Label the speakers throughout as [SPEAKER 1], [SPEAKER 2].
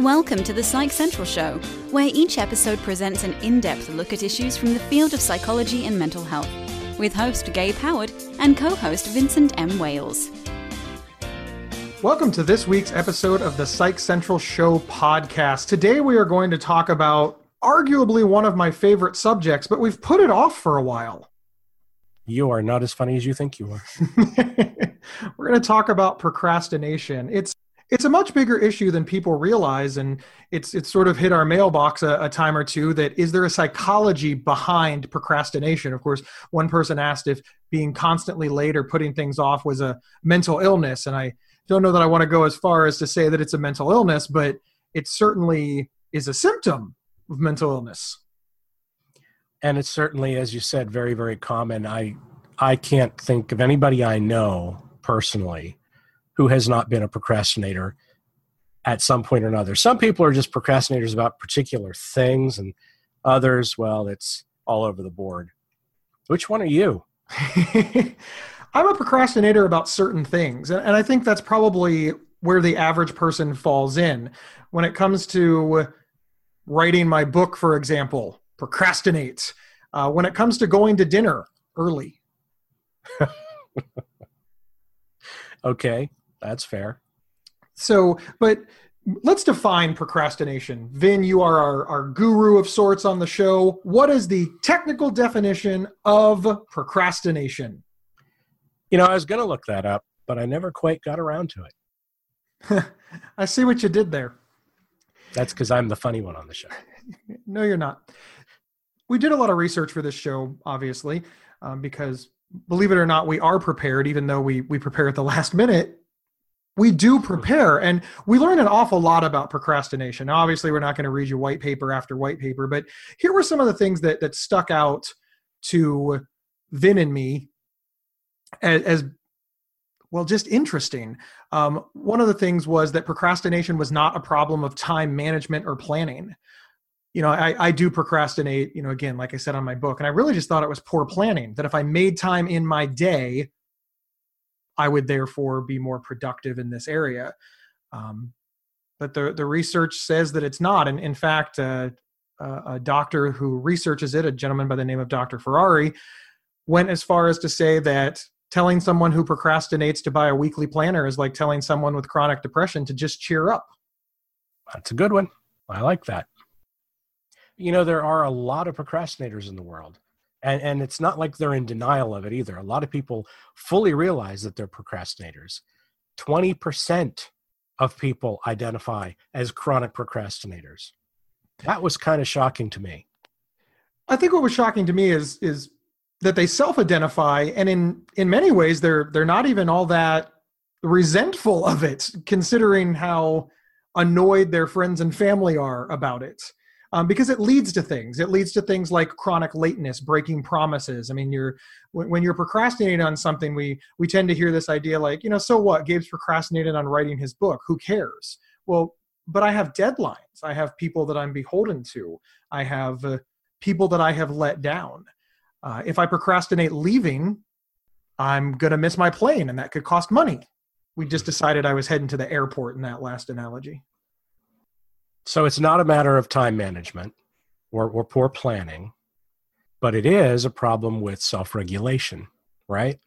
[SPEAKER 1] Welcome to the Psych Central Show, where each episode presents an in depth look at issues from the field of psychology and mental health, with host Gabe Howard and co host Vincent M. Wales.
[SPEAKER 2] Welcome to this week's episode of the Psych Central Show podcast. Today we are going to talk about arguably one of my favorite subjects, but we've put it off for a while.
[SPEAKER 3] You are not as funny as you think you are.
[SPEAKER 2] We're going to talk about procrastination. It's it's a much bigger issue than people realize and it's it's sort of hit our mailbox a, a, time or two that is there a psychology behind procrastination? Of course one person asked if being constantly late or putting things off was a mental illness and i don't know that i want to go as far as to say that it's a mental illness but it certainly is a symptom of mental illness.
[SPEAKER 3] And it's certainly as you said very very common. I i can't think of anybody i know personally who has not been a procrastinator at some point or another. Some people are just procrastinators about particular things, and others, well, it's all over the board. Which one are you?
[SPEAKER 2] I'm a procrastinator about certain things, and I think that's probably where the average person falls in. When it comes to writing my book, for example, procrastinate. Uh, when it comes to going to dinner early.
[SPEAKER 3] okay. That's fair.
[SPEAKER 2] So, but let's define procrastination. Vin, you are our, our guru of sorts on the show. What is the technical definition of procrastination?
[SPEAKER 3] You know, I was going to look that up, but I never quite got around to
[SPEAKER 2] it. I see what you did there.
[SPEAKER 3] That's because I'm the funny one on the show.
[SPEAKER 2] no, you're not. We did a lot of research for this show, obviously, um, because believe it or not, we are prepared, even though we we prepare at the last minute we do prepare and we learn an awful lot about procrastination. Now, obviously we're not going to read you white paper after white paper but here were some of the things that that stuck out to vin and me as, as well just interesting. Um, one of the things was that procrastination was not a problem of time management or planning. You know I, I do procrastinate you know again like i said on my book and i really just thought it was poor planning that if i made time in my day I would therefore be more productive in this area. Um, but the the research says that it's not. And in fact, uh, a doctor who researches it, a gentleman by the name of Dr. Ferrari, went as far as to say that telling someone who procrastinates to buy a weekly planner is like telling someone with chronic depression to just cheer up.
[SPEAKER 3] That's a good one. I like that. You know, there are a lot of procrastinators in the world and and it's not like they're in denial of it either. A lot of people fully realize that they're procrastinators. 20% of people identify as chronic procrastinators. That was kind of shocking to me.
[SPEAKER 2] I think what was shocking to me is is that they self-identify and in in many ways they're they're not even all that resentful of it considering how annoyed their friends and family are about it um, because it leads to things. It leads to things like chronic lateness, breaking promises. I mean, you're when you're procrastinating on something, we we tend to hear this idea like, you know, so what? Gabe's procrastinated on writing his book. Who cares? Well, but I have deadlines. I have people that I'm beholden to. I have uh, people that I have let down. Uh, if I procrastinate leaving, I'm going to miss my plane, and that could cost money. We just decided I was heading to the airport in that last analogy.
[SPEAKER 3] So it's not a matter of time management or, or poor planning, but it is a problem with self regulation, right?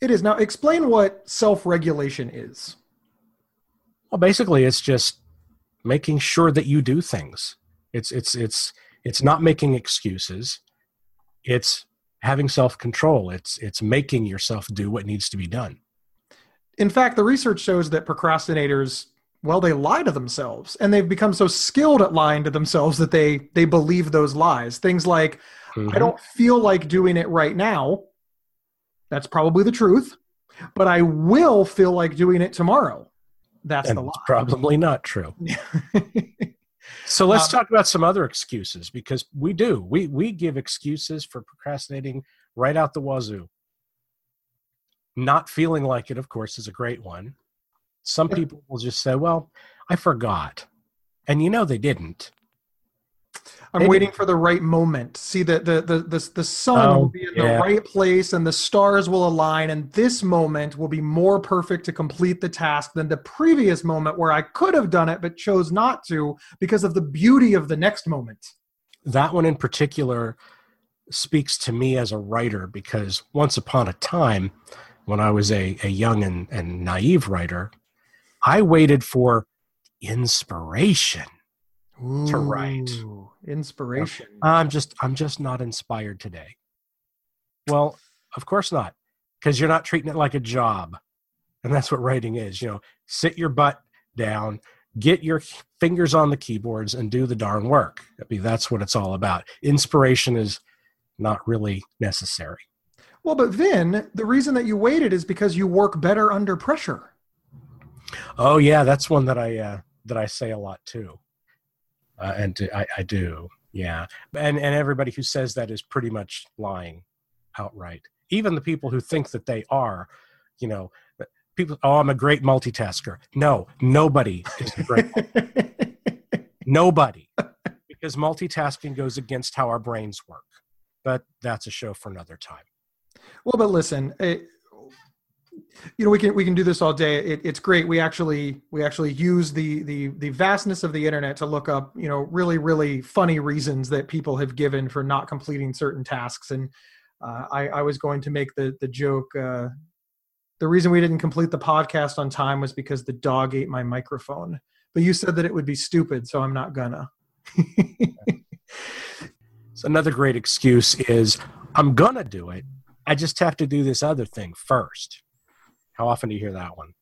[SPEAKER 2] It is. Now, explain what self regulation is.
[SPEAKER 3] Well, basically, it's just making sure that you do things. It's, it's, it's, it's not making excuses. It's having self control. It's, it's making yourself do what needs to be done.
[SPEAKER 2] In fact, the research shows that procrastinators well they lie to themselves and they've become so skilled at lying to themselves that they they believe those lies. Things like mm-hmm. i don't feel like doing it right now. That's probably the truth but i will feel like doing it tomorrow. That's and the lie.
[SPEAKER 3] probably not true. So let's um, talk about some other excuses because we do. We we give excuses for procrastinating right out the wazoo. Not feeling like it of course is a great one some people will just say, well, I forgot. And you know they didn't.
[SPEAKER 2] I'm
[SPEAKER 3] Maybe-
[SPEAKER 2] waiting for the right moment. See the the the the, the sun
[SPEAKER 3] Oh,
[SPEAKER 2] will be in
[SPEAKER 3] yeah.
[SPEAKER 2] the right place and the stars will align and this moment will be more perfect to complete the task than the previous moment where I could have done it but chose not to because of the beauty of the next moment.
[SPEAKER 3] that one in particular speaks to me as a writer because once upon a time when i was a, a young and, and naive writer i waited for inspiration To write.
[SPEAKER 2] Inspiration.
[SPEAKER 3] i'm just i'm just not inspired today well of course not because you're not treating it like a job and that's what writing is you know sit your butt down get your fingers on the keyboards and do the darn work i mean that's what it's all about inspiration is not really necessary
[SPEAKER 2] Well, but Vin, the reason that you waited is because you work better under pressure.
[SPEAKER 3] Oh yeah that's one that i uh, that i say a lot too. Uh, and to- I, I do yeah. And and everybody who says that is pretty much lying outright. Even the people who think that they are you know people oh i'm a great multitasker. No nobody is a great nobody. Because multitasking goes against how our brains work. But that's a show for another time.
[SPEAKER 2] Well, but listen, it, you know, we can we can do this all day. It, it's great. We actually we actually use the the the vastness of the internet to look up, you know, really really funny reasons that people have given for not completing certain tasks. And uh, I I was going to make the the joke. Uh, the reason we didn't complete the podcast on time was because the dog ate my microphone. But you said that it would be stupid, so I'm not gonna.
[SPEAKER 3] So another great excuse is I'm gonna do it. I just have to do this other thing first. How often do you hear that one?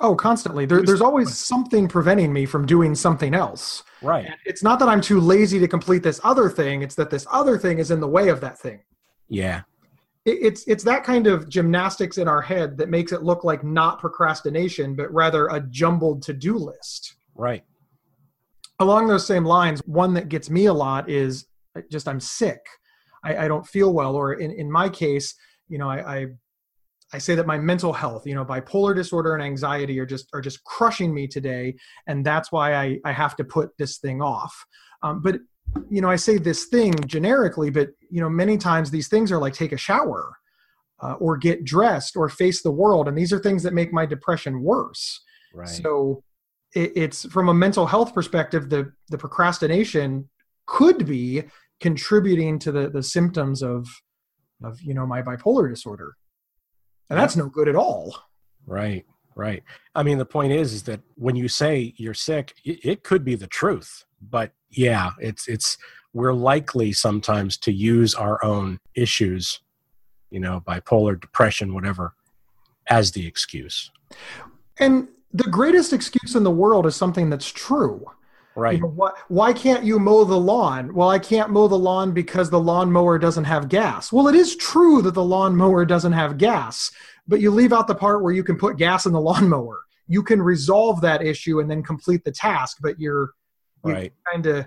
[SPEAKER 2] oh, constantly. There, there's always something preventing me from doing something else.
[SPEAKER 3] Right.
[SPEAKER 2] And it's not that I'm too lazy to complete this other thing. It's that this other thing is in the way of that thing.
[SPEAKER 3] Yeah.
[SPEAKER 2] It, it's it's that kind of gymnastics in our head that makes it look like not procrastination, but rather a jumbled to-do list.
[SPEAKER 3] Right.
[SPEAKER 2] Along those same lines, one that gets me a lot is uh, just I'm sick. I, I don't feel well, or in, in my case, you know, I, I I say that my mental health, you know, bipolar disorder and anxiety are just are just crushing me today, and that's why I I have to put this thing off. Um, but you know, I say this thing generically, but you know, many times these things are like take a shower, uh, or get dressed, or face the world, and these are things that make my depression worse.
[SPEAKER 3] Right.
[SPEAKER 2] So it, it's from a mental health perspective, the the procrastination could be contributing to the the symptoms of of you know my bipolar disorder, and that's no good at all.
[SPEAKER 3] right. Right. I mean, the point is, is that when you say you're sick, it, it could be the truth, but yeah, it's it's we're likely sometimes to use our own issues, you know, bipolar, depression, whatever, as the excuse.
[SPEAKER 2] And the greatest excuse in the world is something that's true.
[SPEAKER 3] Right.
[SPEAKER 2] You know, why, why can't you mow the lawn? Well, I can't mow the lawn because the lawnmower doesn't have gas. Well, it is true that the lawnmower doesn't have gas, but you leave out the part where you can put gas in the lawnmower. You can resolve that issue and then complete the task, but you're you
[SPEAKER 3] Right.
[SPEAKER 2] kind of,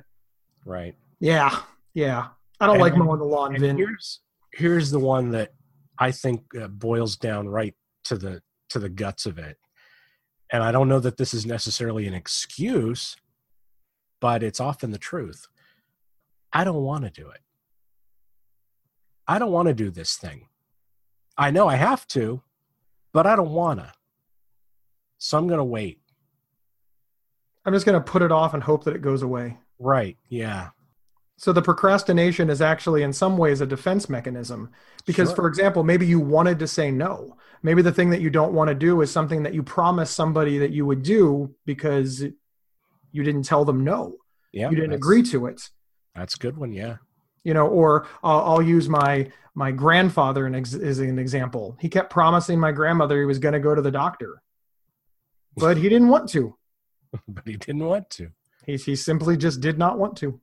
[SPEAKER 3] Right.
[SPEAKER 2] yeah, yeah. I don't
[SPEAKER 3] And-
[SPEAKER 2] like mowing the lawn, Vin.
[SPEAKER 3] here's here's the one that I think uh, boils down right to the to the guts of it. And I don't know that this is necessarily an excuse, but it's often the truth. I don't want to do it. I don't want to do this thing. I know I have to, but I don't want to. So I'm going to wait.
[SPEAKER 2] I'm just going to put it off and hope that it goes away.
[SPEAKER 3] Right. Yeah.
[SPEAKER 2] So the procrastination is actually in some ways a defense mechanism because
[SPEAKER 3] Sure.
[SPEAKER 2] for example, maybe you wanted to say no. Maybe the thing that you don't want to do is something that you promised somebody that you would do because you didn't tell them no.
[SPEAKER 3] Yeah.
[SPEAKER 2] you didn't agree to it.
[SPEAKER 3] That's a good one. Yeah.
[SPEAKER 2] You know, or I'll, I'll use my my grandfather an ex- as an example. He kept promising my grandmother he was going to go to the doctor, but he didn't want to.
[SPEAKER 3] but he didn't want to.
[SPEAKER 2] He he simply just did not want to.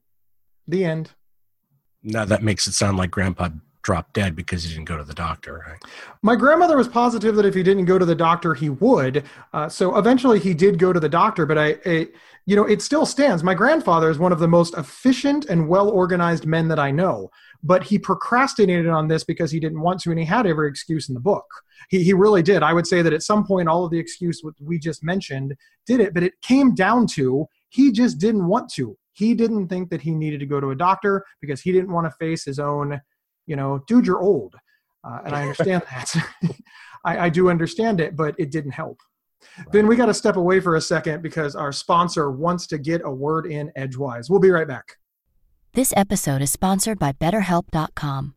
[SPEAKER 2] The end.
[SPEAKER 3] Now that makes it sound like Grandpa dropped dead because he didn't go to the doctor. Right?
[SPEAKER 2] My grandmother was positive that if he didn't go to the doctor, he would. Uh, so eventually, he did go to the doctor. But I, I, you know, it still stands. My grandfather is one of the most efficient and well organized men that I know. But he procrastinated on this because he didn't want to, and he had every excuse in the book. He, he really did. I would say that at some point, all of the excuse we just mentioned did it, but it came down to he just didn't want to. he didn't think that he needed to go to a doctor because he didn't want to face his own, you know, dude, you're old. Uh, and I understand that. I, I, do understand it, but it didn't help. Right. Then we got to step away for a second because our sponsor wants to get a word in edgewise. We'll be right back.
[SPEAKER 4] This episode is sponsored by BetterHelp.com.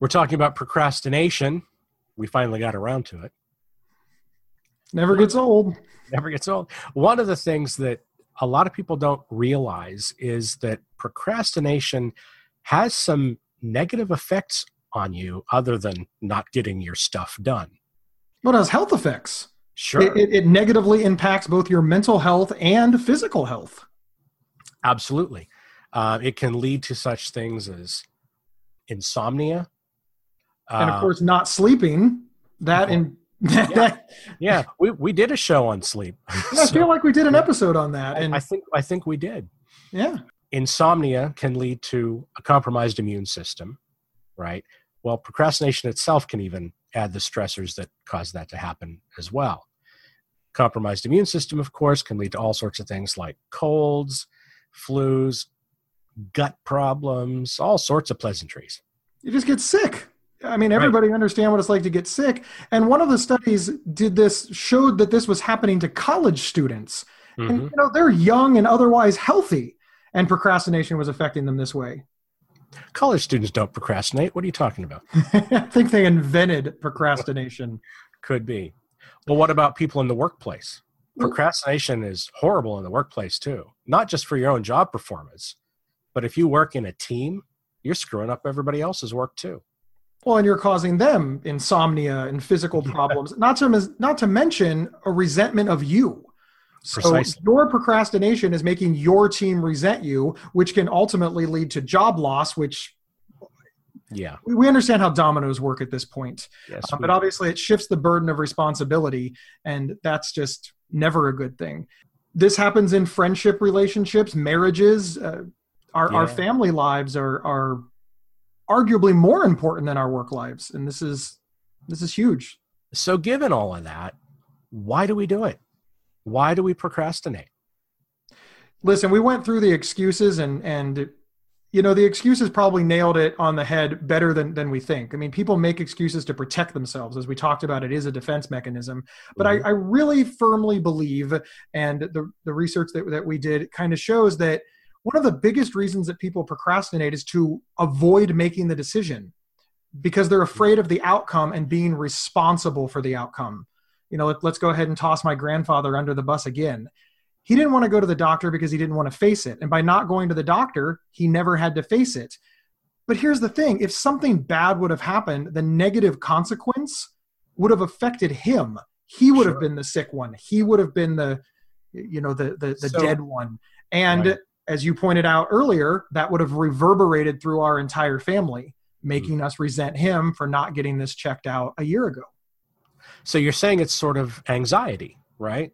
[SPEAKER 3] We're talking about procrastination. We finally got around to it.
[SPEAKER 2] Never gets old.
[SPEAKER 3] Never gets old. One of the things that a lot of people don't realize is that procrastination has some negative effects on you other than not getting your stuff done.
[SPEAKER 2] Well, it has health effects.
[SPEAKER 3] Sure.
[SPEAKER 2] It, it, it negatively impacts both your mental health and physical health.
[SPEAKER 3] Absolutely. Uh, it can lead to such things as insomnia,
[SPEAKER 2] and of uh, course not sleeping that in
[SPEAKER 3] yeah. yeah, we we did a show on sleep.
[SPEAKER 2] I feel like we did an episode on that, and
[SPEAKER 3] I think I think we did.
[SPEAKER 2] Yeah,
[SPEAKER 3] insomnia can lead to a compromised immune system, right? Well, procrastination itself can even add the stressors that cause that to happen as well. Compromised immune system, of course, can lead to all sorts of things like colds, flus, gut problems, all sorts of pleasantries.
[SPEAKER 2] You just get sick. I mean, everybody right. understand what it's like to get sick. And one of the studies did this showed that this was happening to college students. Mm-hmm. And you know, they're young and otherwise healthy, and procrastination was affecting them this way.
[SPEAKER 3] College students don't procrastinate. What are you talking about?
[SPEAKER 2] I think they invented procrastination.
[SPEAKER 3] Could be. Well, what about people in the workplace? Procrastination is horrible in the workplace too. Not just for your own job performance, but if you work in a team, you're screwing up everybody else's work too.
[SPEAKER 2] Well, and you're causing them insomnia and physical problems. not to not to mention a resentment of you. So Precisely. your procrastination is making your team resent you, which can ultimately lead to job loss. Which,
[SPEAKER 3] yeah,
[SPEAKER 2] we, we understand how dominoes work at this point.
[SPEAKER 3] Yes,
[SPEAKER 2] uh, but obviously, it shifts the burden of responsibility, and that's just never a good thing. This happens in friendship relationships, marriages. Uh, our, yeah. our family lives are are arguably more important than our work lives. And this is this is huge.
[SPEAKER 3] So given all of that why do we do it? Why do we procrastinate?
[SPEAKER 2] Listen we went through the excuses and and you know the excuses probably nailed it on the head better than than we think. I mean people make excuses to protect themselves as we talked about. It is a defense mechanism. But mm-hmm. I, I really firmly believe and the the research that, that we did kind of shows that one of the biggest reasons that people procrastinate is to avoid making the decision because they're mm-hmm. afraid of the outcome and being responsible for the outcome. You know, let, us go ahead and toss my grandfather under the bus again. He didn't want to go to the doctor because he didn't want to face it. And by not going to the doctor, he never had to face it. But here's the thing if something bad would have happened, the negative consequence would have affected him. He would sure. have been the sick one. He would have been the, you know, the the, the so, dead one. And right as you pointed out earlier, that would have reverberated through our entire family, making mm. us resent him for not getting this checked out a year ago.
[SPEAKER 3] So you're saying it's sort of anxiety, right?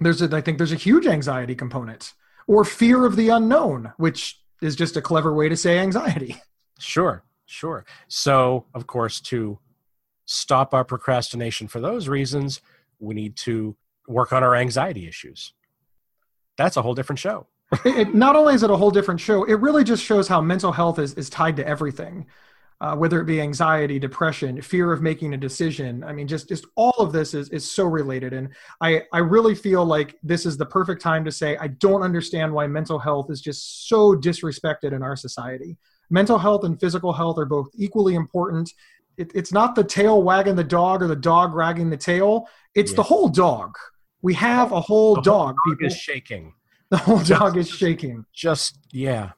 [SPEAKER 2] There's a, I think there's a huge anxiety component or fear of the unknown, which is just a clever way to say anxiety.
[SPEAKER 3] Sure, sure. So, of course, to stop our procrastination for those reasons, we need to work on our anxiety issues. That's a whole different show
[SPEAKER 2] it, not only is it a whole different show, it really just shows how mental health is, is tied to everything, uh, whether it be anxiety, depression, fear of making a decision. I mean, just just all of this is is so related, and I I really feel like this is the perfect time to say I don't understand why mental health is just so disrespected in our society. Mental health and physical health are both equally important. It, it's not the tail wagging the dog or the dog wagging the tail. It's yeah. the whole dog. We have a whole
[SPEAKER 3] the
[SPEAKER 2] dog.
[SPEAKER 3] Dog people. is shaking
[SPEAKER 2] the whole dog is shaking.
[SPEAKER 3] Just, yeah.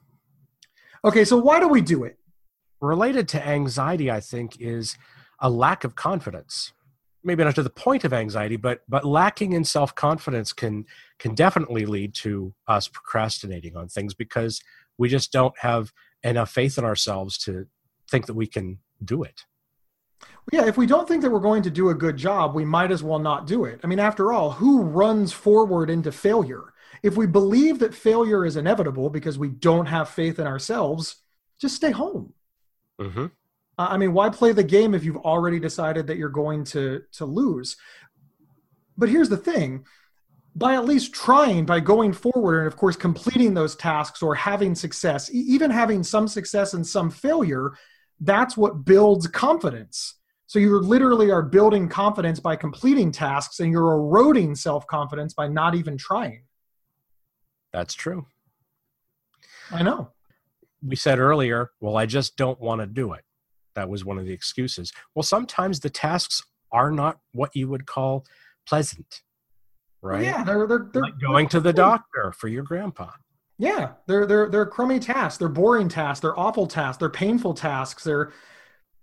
[SPEAKER 2] Okay, so why do we do it?
[SPEAKER 3] Related to anxiety, I think, is a lack of confidence. maybe not to the point of anxiety, but but lacking in self confidence can can definitely lead to us procrastinating on things because we just don't have enough faith in ourselves to think that we can do it.
[SPEAKER 2] Yeah, if we don't think that we're going to do a good job, we might as well not do it. I mean, after all, who runs forward into failure? If we believe that failure is inevitable because we don't have faith in ourselves, just stay home.
[SPEAKER 3] Mm-hmm.
[SPEAKER 2] I mean, why play the game if you've already decided that you're going to to lose? But here's the thing: by at least trying, by going forward, and of course completing those tasks or having success, even having some success and some failure, that's what builds confidence. So you literally are building confidence by completing tasks, and you're eroding self confidence by not even trying.
[SPEAKER 3] That's true.
[SPEAKER 2] I know.
[SPEAKER 3] We said earlier, well, I just don't want to do it that was one of the excuses. Well, sometimes the tasks are not what you would call pleasant, right?
[SPEAKER 2] yeah, they're they're, they're
[SPEAKER 3] like going to the doctor for your grandpa.
[SPEAKER 2] Yeah, they're they're they're crummy tasks. They're boring tasks. They're awful tasks. They're painful tasks. They're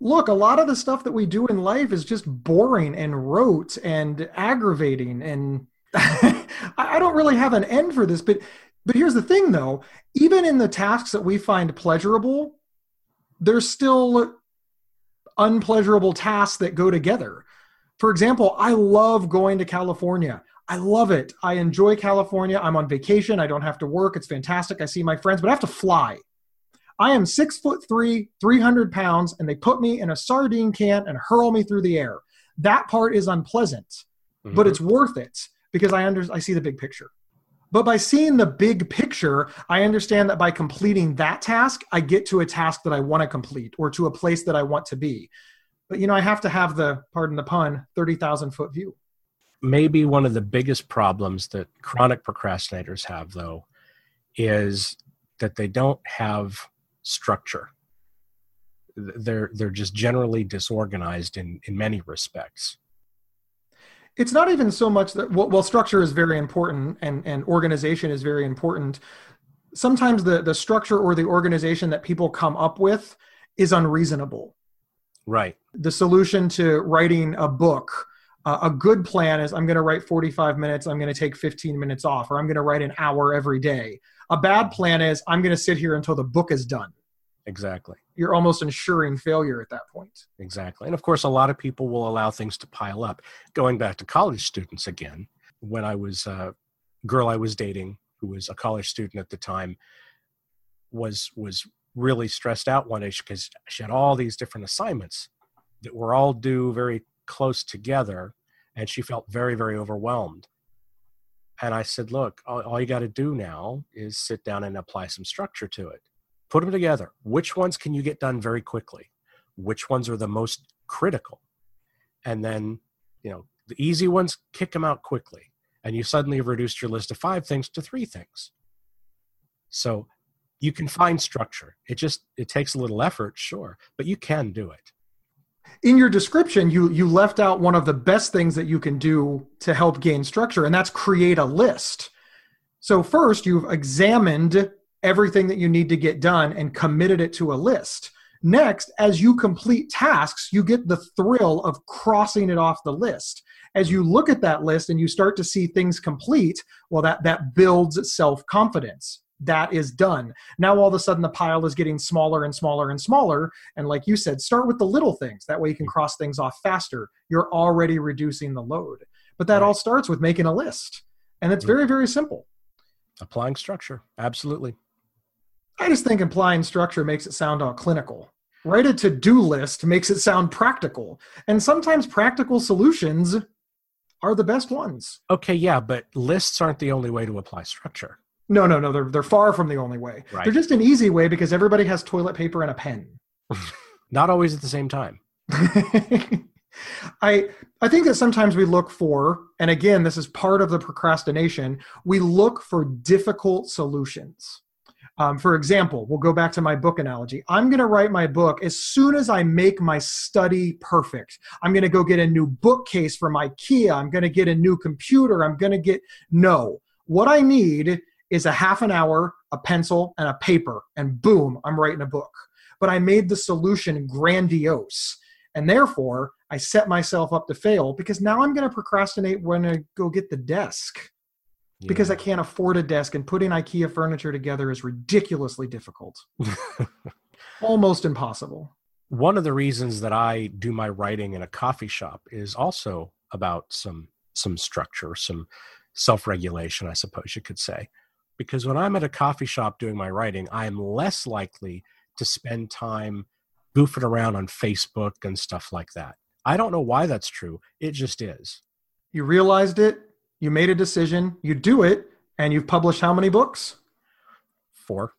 [SPEAKER 2] look. A lot of the stuff that we do in life is just boring and rote and aggravating. And I don't really have an end for this, but but here's the thing, though. Even in the tasks that we find pleasurable, there's still unpleasurable tasks that go together. For example, I love going to California. I love it. I enjoy California. I'm on vacation. I don't have to work. It's fantastic. I see my friends, but I have to fly. I am six foot three, 300 pounds, and they put me in a sardine can and hurl me through the air. That part is unpleasant, mm-hmm. but it's worth it because I under I see the big picture. But by seeing the big picture, I understand that by completing that task, I get to a task that I want to complete or to a place that I want to be. But you know, I have to have the pardon the pun, 30,000 foot view.
[SPEAKER 3] Maybe one of the biggest problems that chronic procrastinators have though is that they don't have structure. They're they're just generally disorganized in in many respects
[SPEAKER 2] it's not even so much that well, well, structure is very important and and organization is very important. Sometimes the the structure or the organization that people come up with is unreasonable.
[SPEAKER 3] Right.
[SPEAKER 2] The solution to writing a book uh, a good plan is i'm going to write 45 minutes i'm going to take 15 minutes off or i'm going to write an hour every day. A bad plan is i'm going to sit here until the book is done
[SPEAKER 3] Exactly.
[SPEAKER 2] You're almost ensuring failure at that point.
[SPEAKER 3] Exactly. And of course, a lot of people will allow things to pile up. Going back to college students again, when I was a girl I was dating, who was a college student at the time, was was really stressed out one day because she had all these different assignments that were all due very close together, and she felt very very overwhelmed. And I said, "Look, all, all you got to do now is sit down and apply some structure to it." Put them together. Which ones can you get done very quickly? Which ones are the most critical? And then, you know, the easy ones, kick them out quickly. And you suddenly have reduced your list of five things to three things. So you can find structure. It just it takes a little effort, sure, but you can do it.
[SPEAKER 2] In your description, you you left out one of the best things that you can do to help gain structure, and that's create a list. So first, you've examined everything that you need to get done and committed it to a list. Next, as you complete tasks, you get the thrill of crossing it off the list. As you look at that list and you start to see things complete, well, that, that builds self confidence. That is done. Now, all of a sudden, the pile is getting smaller and smaller and smaller. And like you said, start with the little things. That way, you can cross things off faster. You're already reducing the load. But that right. all starts with making a list. And it's very, very simple.
[SPEAKER 3] Applying structure. Absolutely.
[SPEAKER 2] I just think implying structure makes it sound all clinical. Write a to do list makes it sound practical. And sometimes practical solutions are the best ones.
[SPEAKER 3] Okay, yeah, but lists aren't the only way to apply structure.
[SPEAKER 2] No, no, no, they're, they're far from the only way. Right. They're just an easy way because everybody has toilet paper and a pen.
[SPEAKER 3] Not always at the same time.
[SPEAKER 2] I I think that sometimes we look for, and again, this is part of the procrastination, we look for difficult solutions. Um, for example, we'll go back to my book analogy. I'm going to write my book as soon as I make my study perfect. I'm going to go get a new bookcase from IKEA. I'm going to get a new computer. I'm going to get no. What I need is a half an hour, a pencil, and a paper, and boom, I'm writing a book. But I made the solution grandiose. And therefore, I set myself up to fail because now I'm going to procrastinate when I go get the desk because I can't afford a desk and putting IKEA furniture together is ridiculously difficult. Almost impossible.
[SPEAKER 3] One of the reasons that I do my writing in a coffee shop is also about some some structure, some self-regulation, I suppose you could say. Because when I'm at a coffee shop doing my writing, I am less likely to spend time goofing around on Facebook and stuff like that. I don't know why that's true. It just is.
[SPEAKER 2] You realized it, you made a decision, you do it, and you've published how many books?
[SPEAKER 3] Four.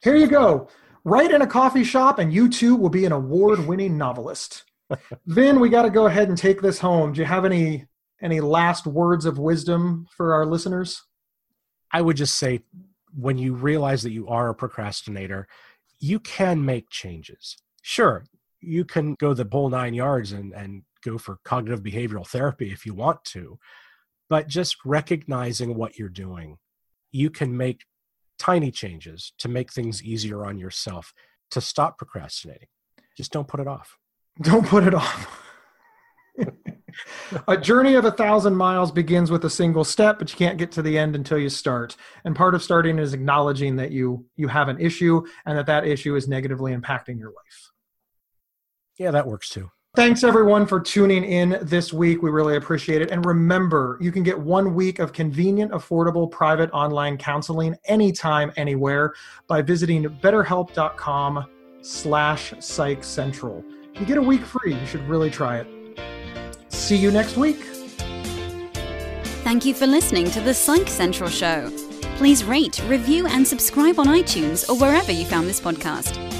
[SPEAKER 2] Here you go. Write in a coffee shop, and you too will be an award winning novelist. Vin, we got to go ahead and take this home. Do you have any any last words of wisdom for our listeners?
[SPEAKER 3] I would just say when you realize that you are a procrastinator, you can make changes. Sure, you can go the whole nine yards and, and go for cognitive behavioral therapy if you want to, but just recognizing what you're doing, you can make tiny changes to make things easier on yourself to stop procrastinating. Just don't put it off.
[SPEAKER 2] Don't put it off. a journey of a thousand miles begins with a single step but you can't get to the end until you start and part of starting is acknowledging that you you have an issue and that that issue is negatively impacting your life
[SPEAKER 3] yeah that works too
[SPEAKER 2] Thanks everyone for tuning in this week. We really appreciate it. And remember, you can get one week of convenient, affordable, private online counseling anytime, anywhere by visiting betterhelp.com slash psych central. You get a week free. You should really try it. See you next week.
[SPEAKER 1] Thank you for listening to the Psych Central Show. Please rate, review, and subscribe on iTunes or wherever you found this podcast.